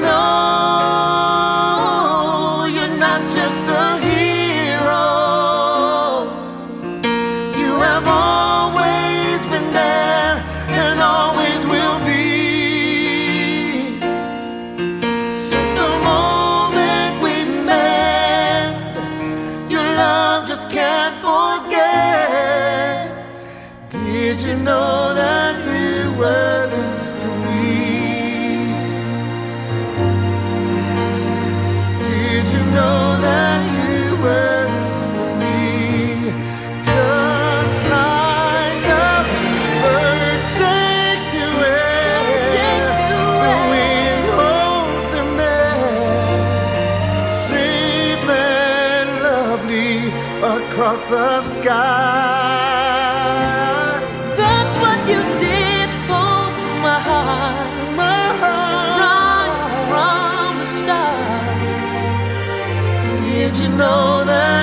know know that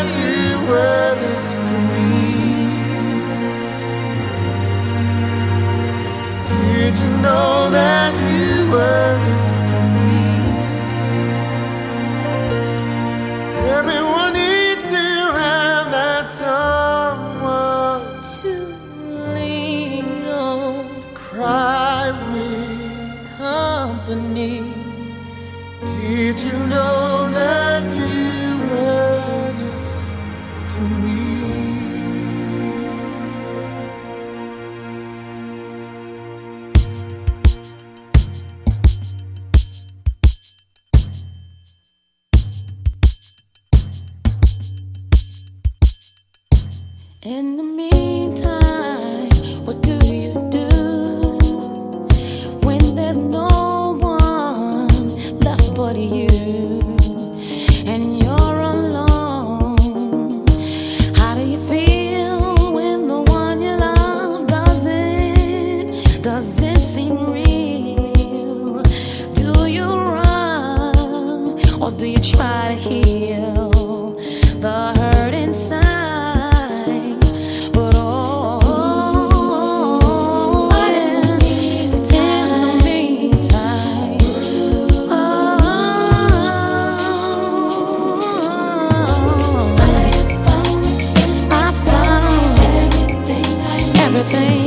everything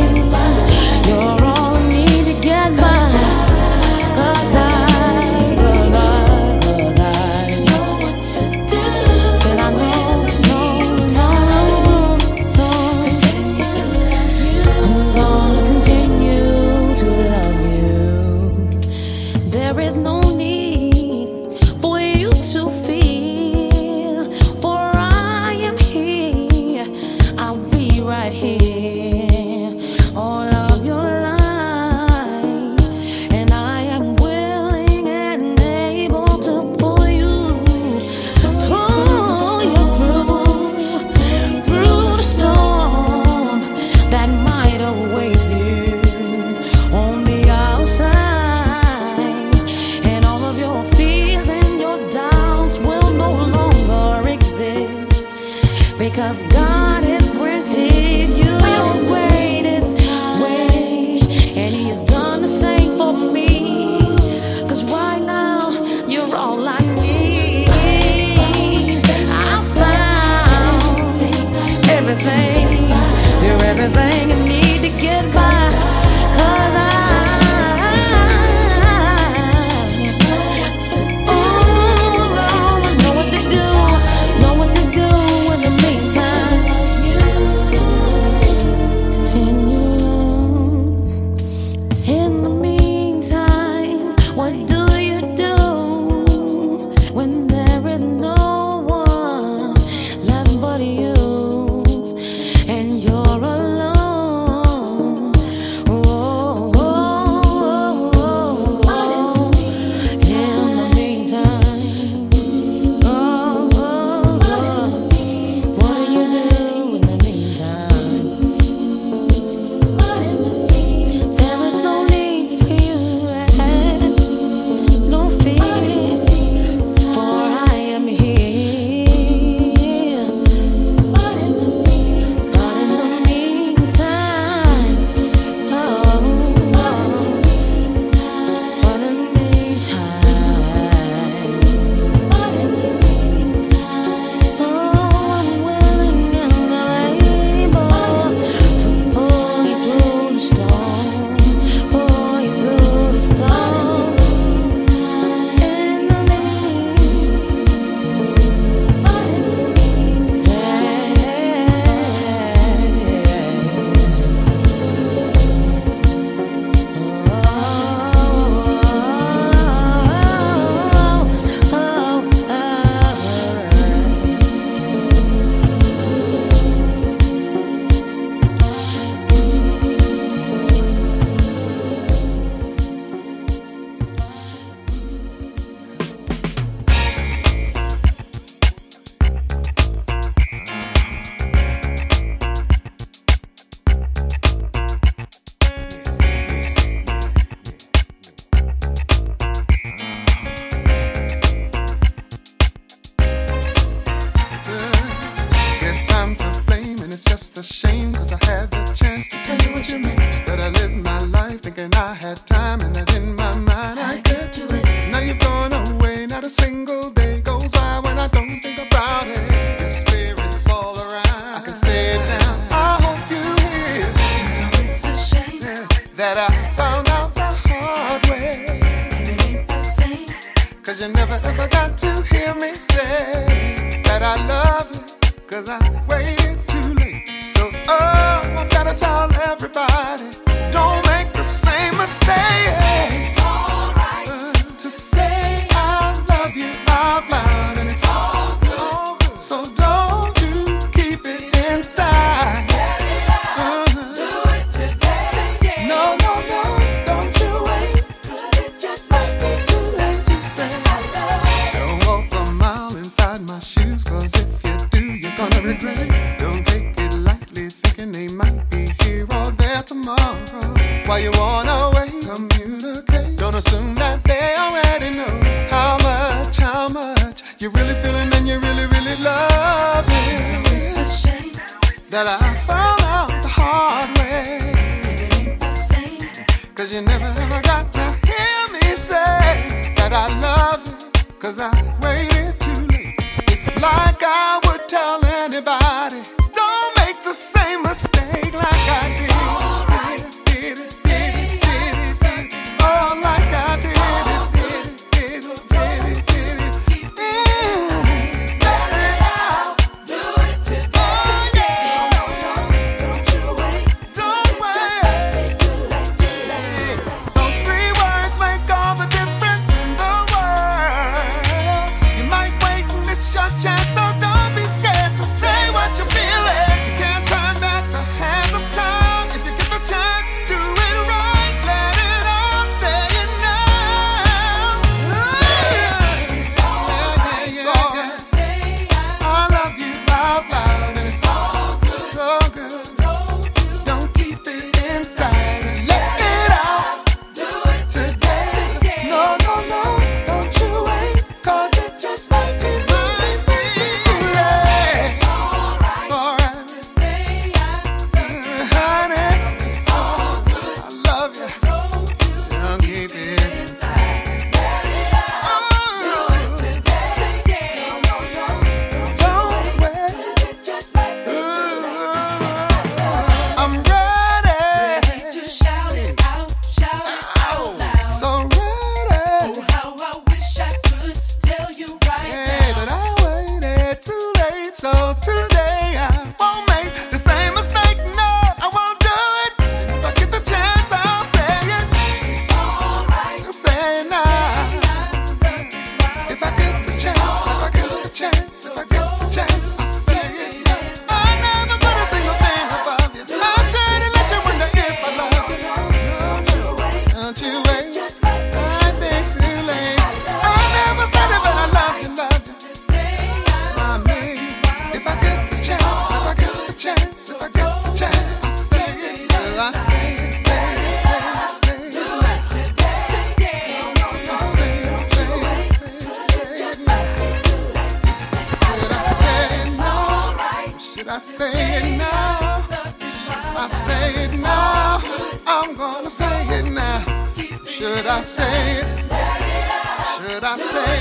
It's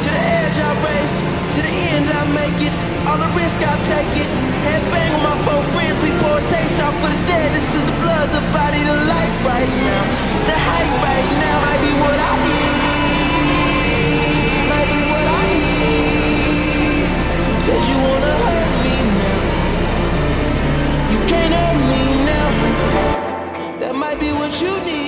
To the edge I race, to the end I make it. All the risk I take it. Head bang with my four friends, we pour a taste out for the dead. This is the blood, the body, the life right now. The hype right now might be what I need. Might be what I need. Said you wanna hurt me now. You can't hurt me now. That might be what you need.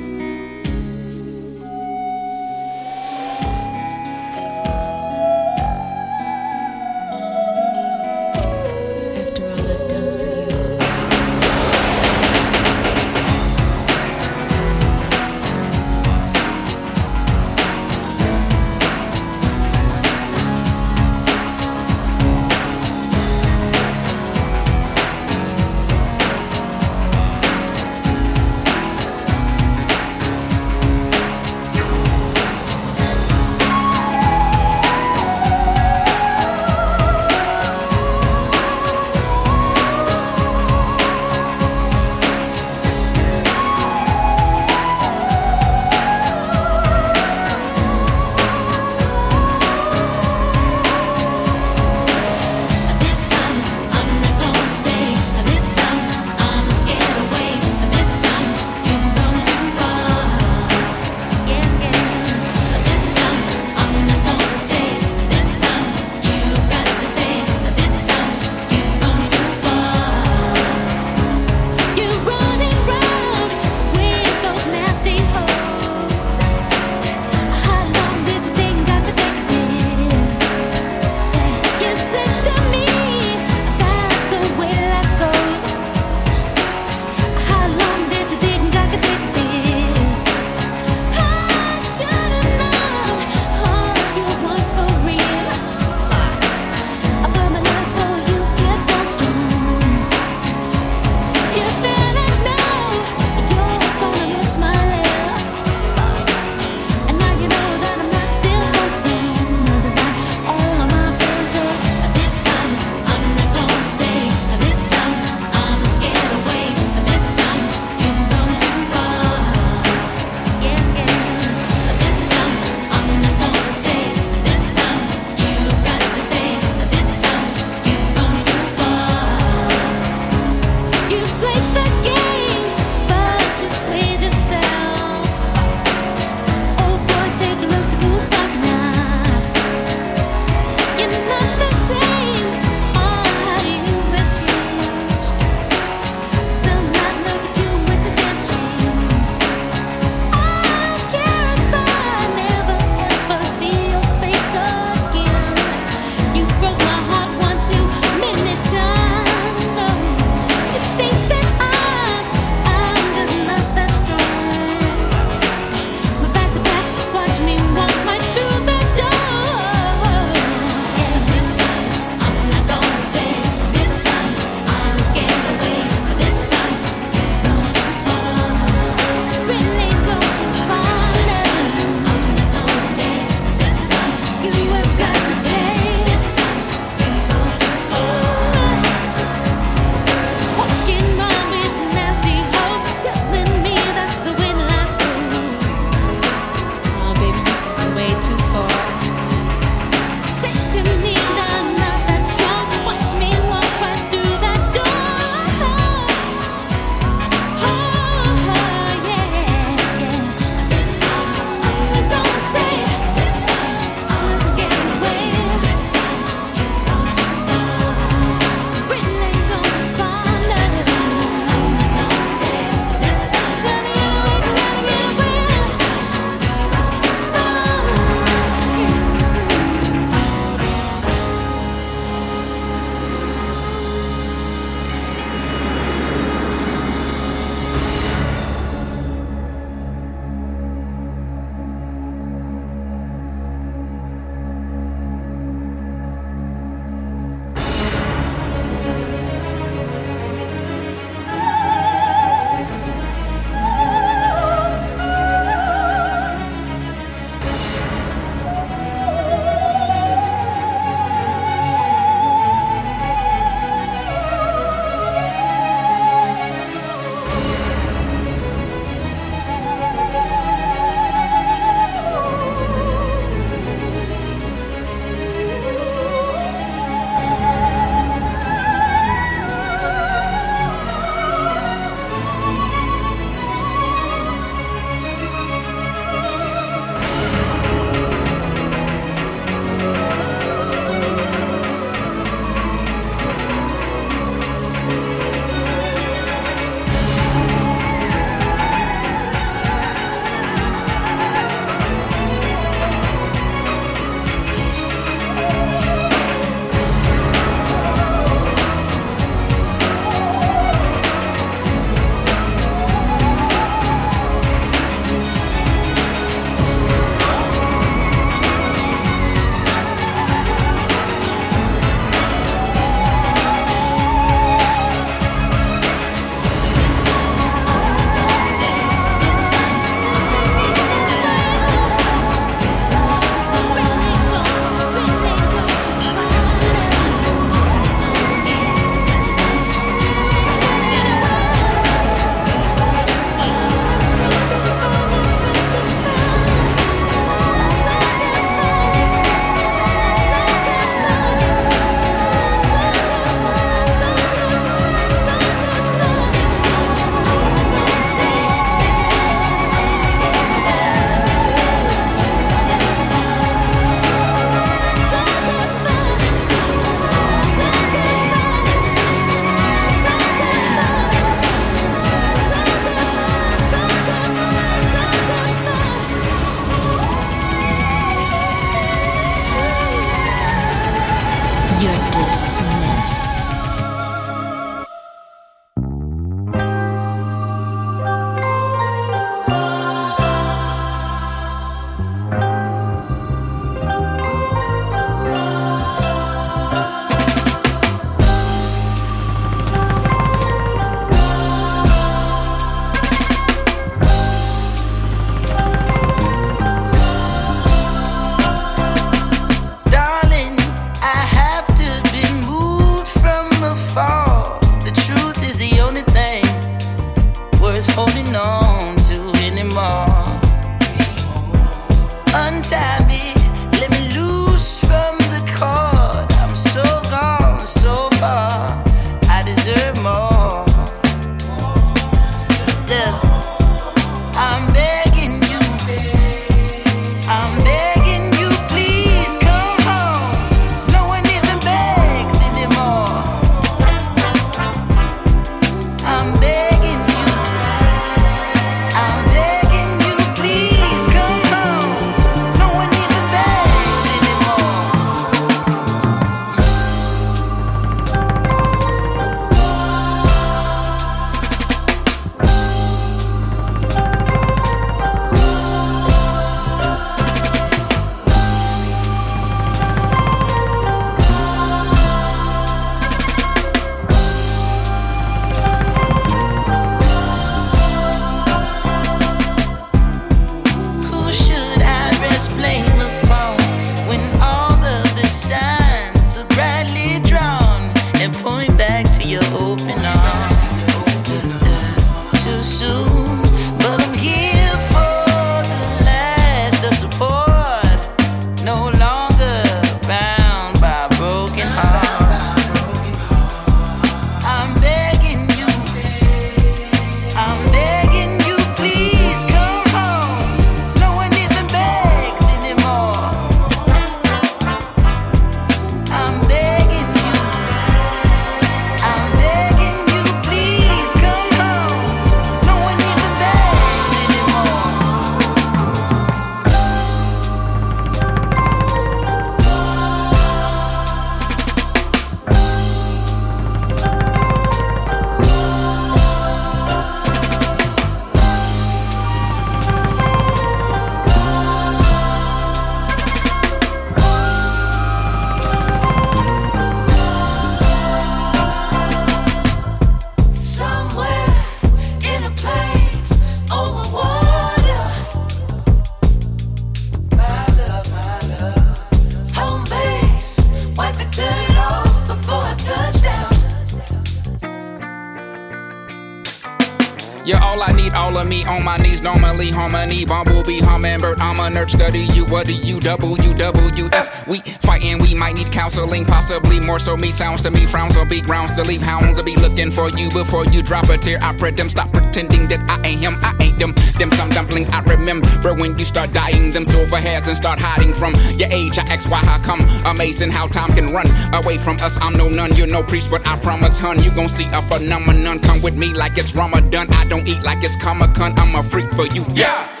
Nerd, study you. What do you double you W F? We fighting, we might need counseling, possibly more so. Me sounds to me, frowns will be grounds to leave. Hounds will be looking for you before you drop a tear. I pray them stop pretending that I ain't him, I ain't them. Them some dumpling I remember when you start dying. Them silver hairs and start hiding from your age. I ask why, how come? Amazing how time can run away from us. I'm no nun, you're no priest, but I promise, hun, you gon' see a phenomenon. Come with me like it's Ramadan. I don't eat like it's Comic Con. I'm a freak for you, yeah.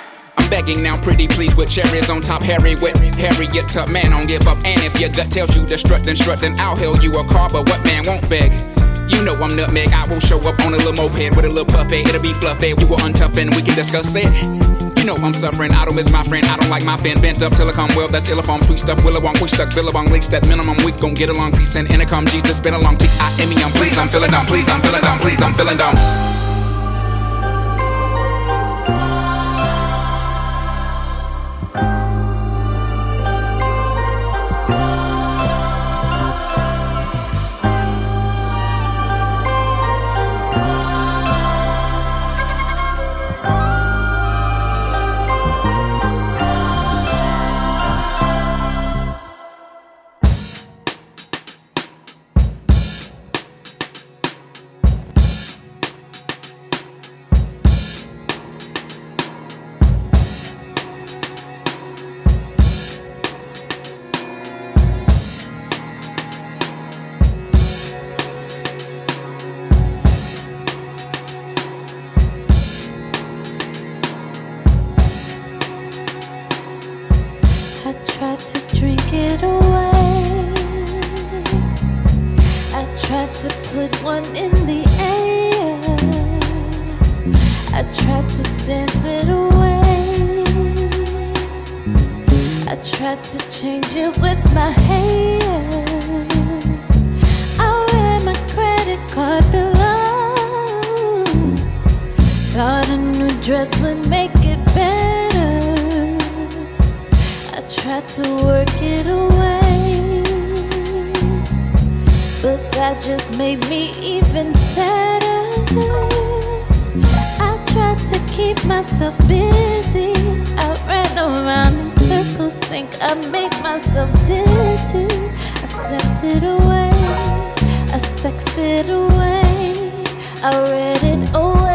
Begging now, pretty please, with cherries on top. Harry with Harriet Tub, man, don't give up. And if your gut tells you to strut, then strut, then I'll hail you a car. But what man won't beg? You know I'm nutmeg. I will show up on a little moped with a little puppet. It'll be fluffy. You will untough and we can discuss it. You know I'm suffering. I don't miss my friend. I don't like my fan bent up till I come well. That's illiform, sweet stuff. Willowong, push stuck, billabong, leaks that minimum. We gon' get along. Peace and intercom. Jesus, been a long T I M E. I'm please, I'm feeling down. Please, I'm feeling down. Please, I'm feeling down. just would make it better. I tried to work it away, but that just made me even sadder. I tried to keep myself busy. I ran around in circles, think I made myself dizzy. I slept it away, I sexed it away, I read it away.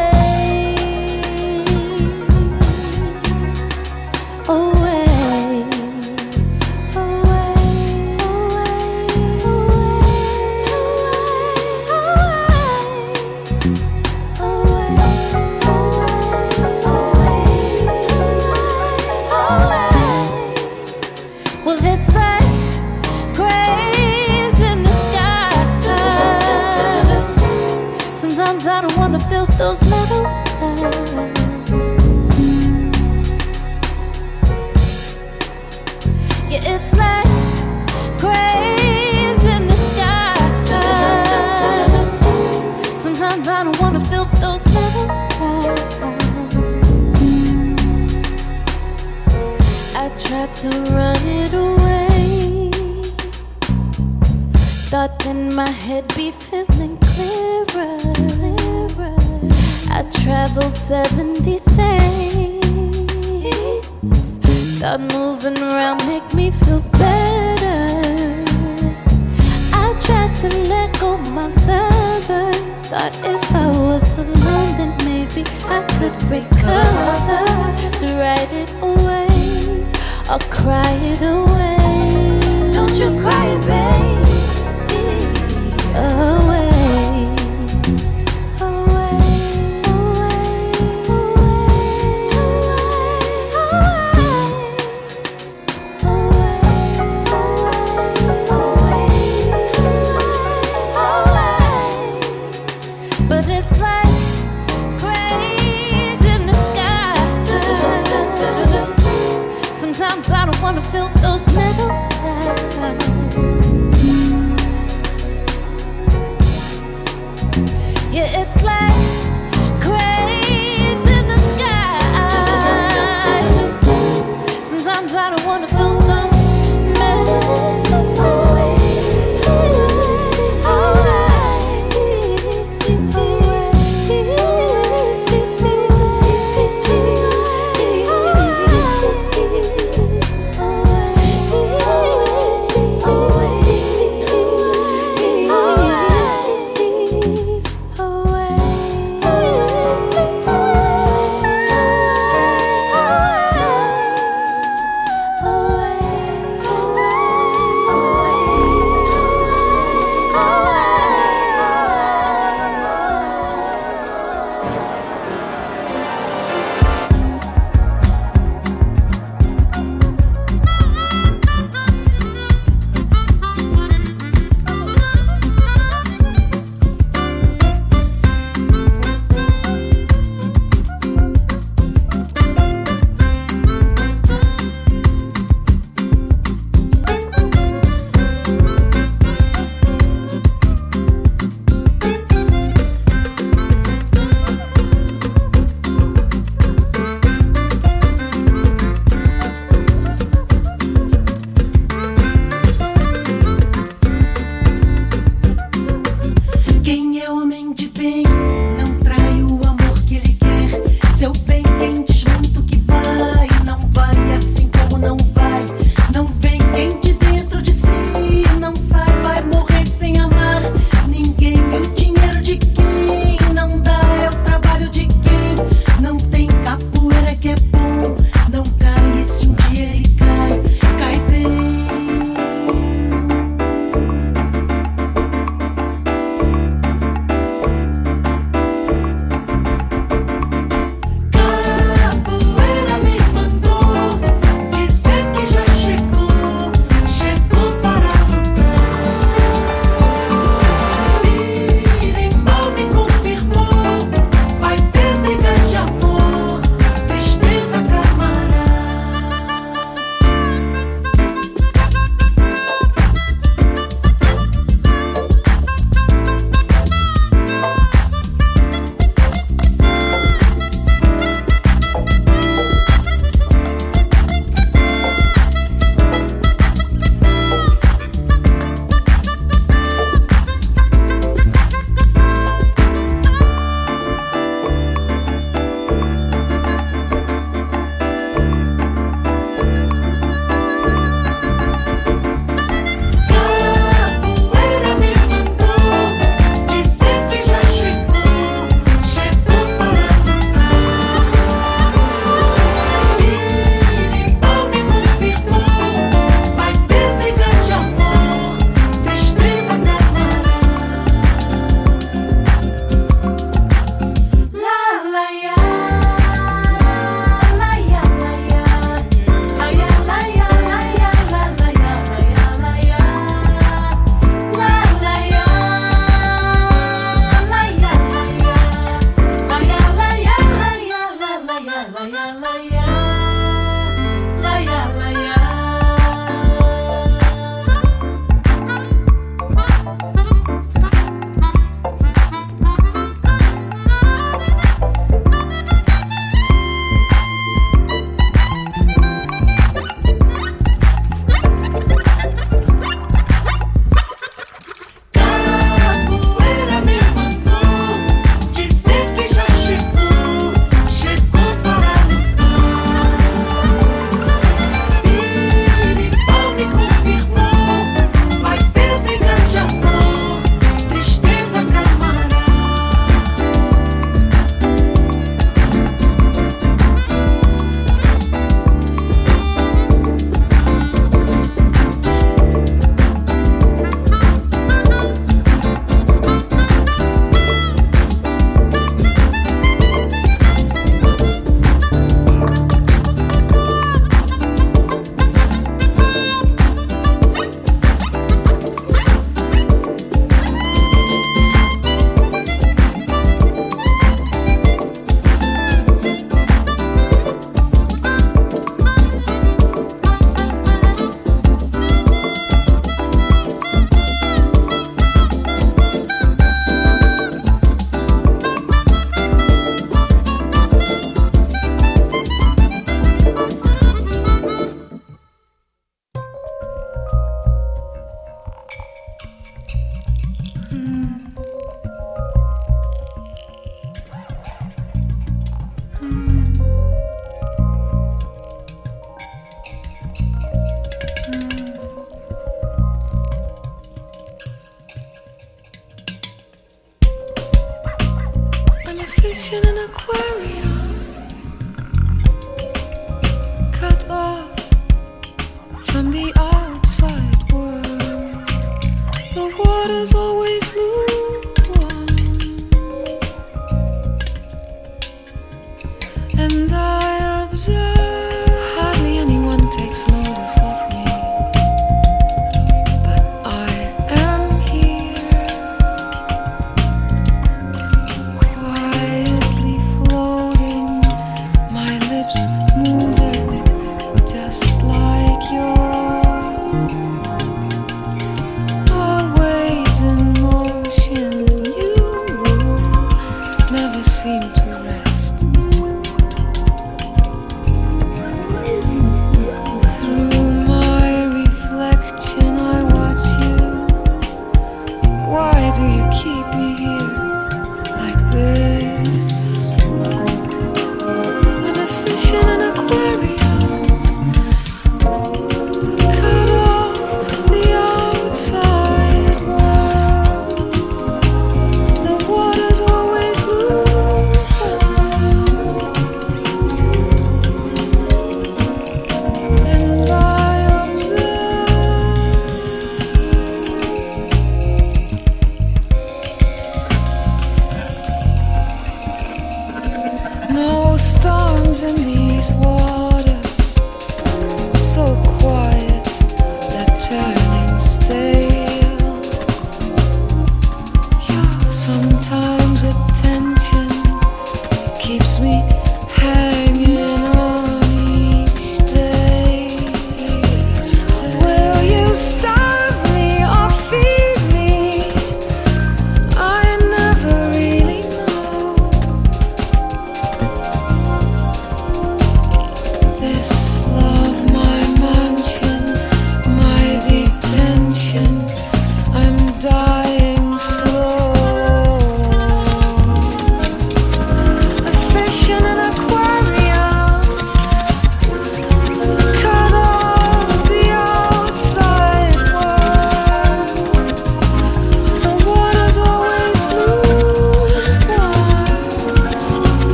around make me feel better. I tried to let go my lover. Thought if I was alone, then maybe I could recover to write it away or cry it away. Don't you cry, baby. Away.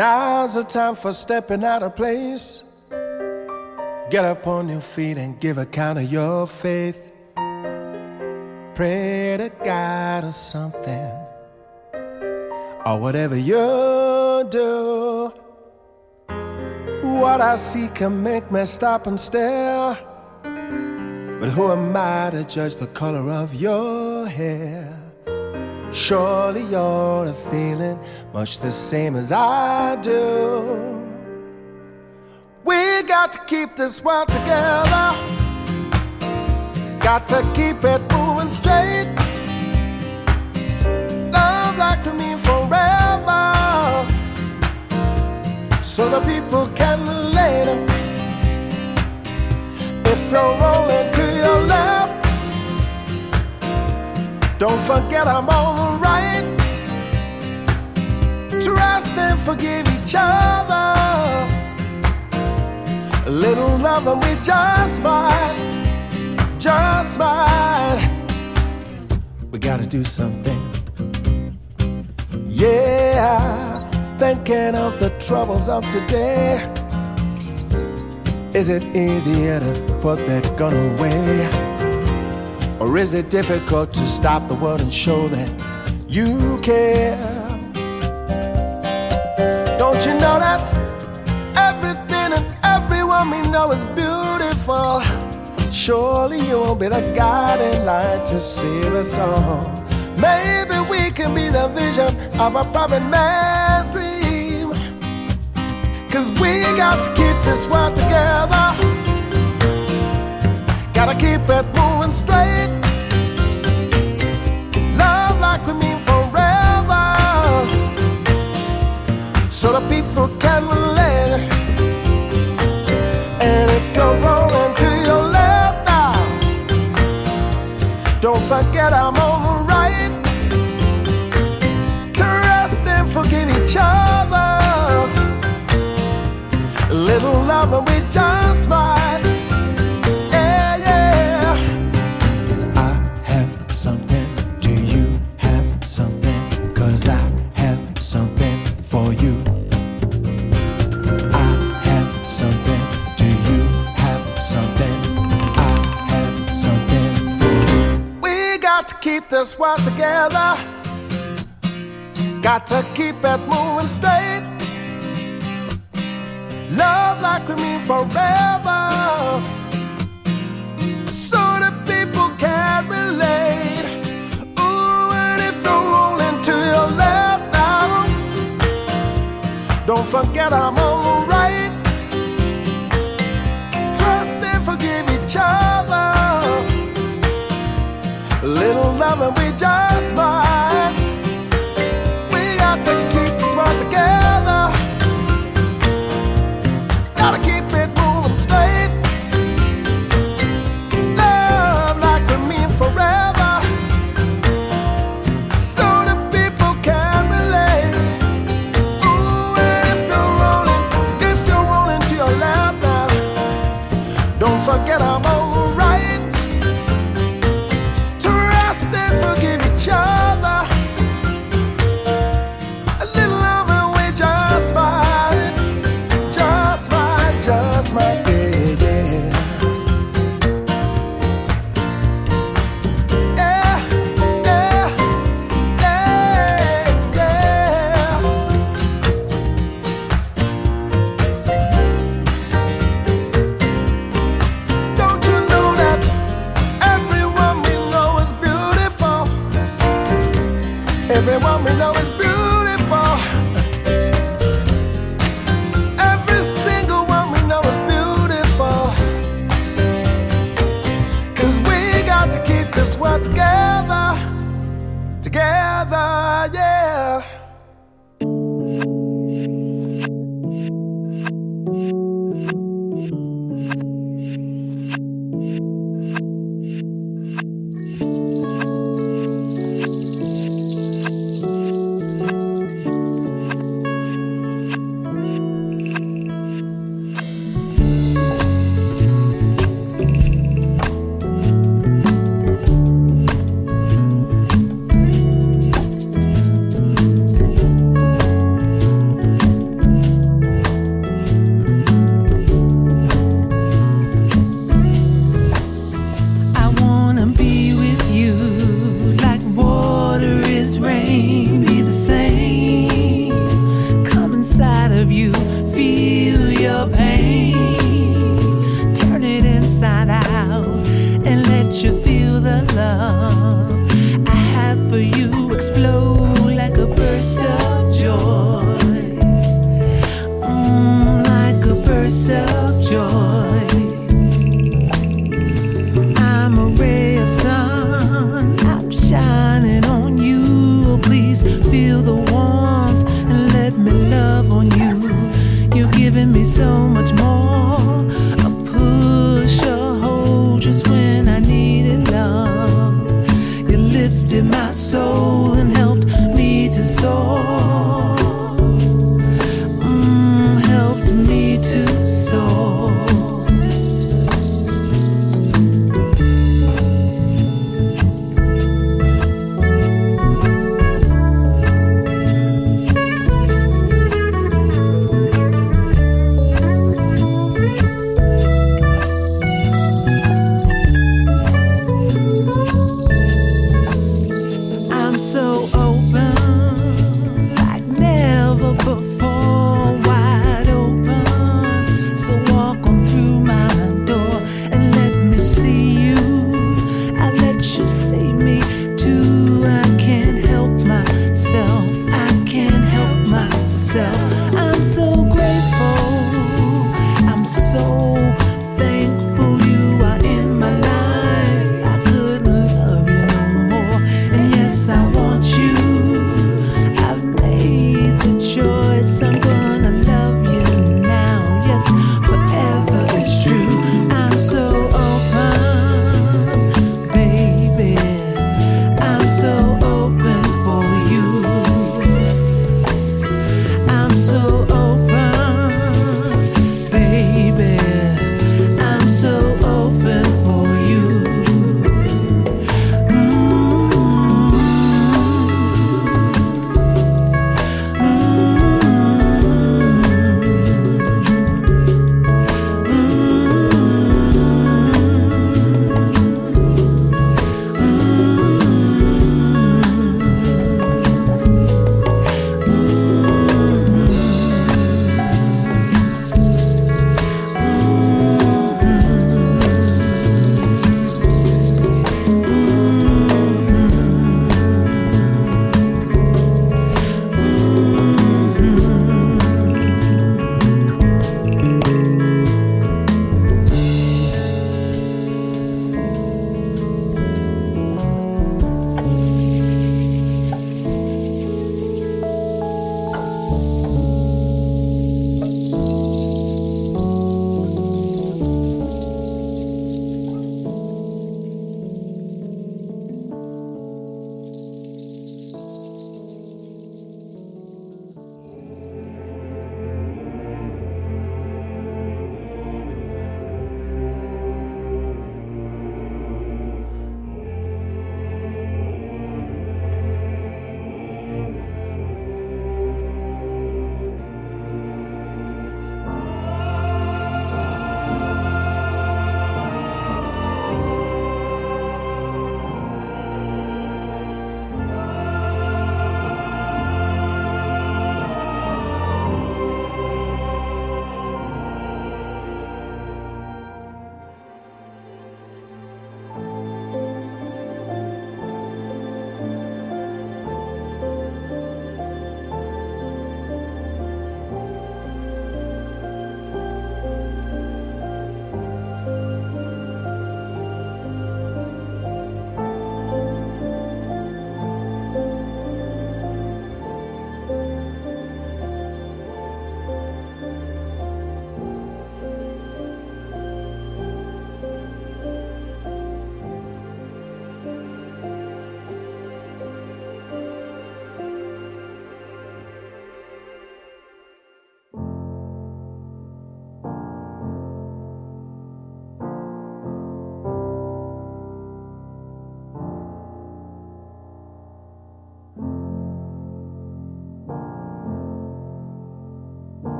Now's the time for stepping out of place. Get up on your feet and give account of your faith. Pray to God or something, or whatever you do. What I see can make me stop and stare. But who am I to judge the color of your hair? Surely you're feeling much the same as I do. We got to keep this world together. Got to keep it moving straight. Love like to mean forever. so the people can relate. If you're rolling to your left, don't forget I'm alright. Trust and forgive each other. A little love and we just might, just might. We gotta do something. Yeah, thinking of the troubles of today. Is it easier to put that gun away? Or is it difficult to stop the world and show that you care? Don't you know that everything and everyone we know is beautiful? Surely you will be the guiding light to save us all. Maybe we can be the vision of a private man's dream. Cause we got to keep this world together. Gotta keep it moving straight. So the people can relate. And if you're rolling to your left now, don't forget I'm on the right. Trust and forgive each other. Little love and we just this world together. Got to keep it moving straight. Love like we mean forever. So the people can relate. Ooh, and if you're rolling to your left now, don't forget I'm on love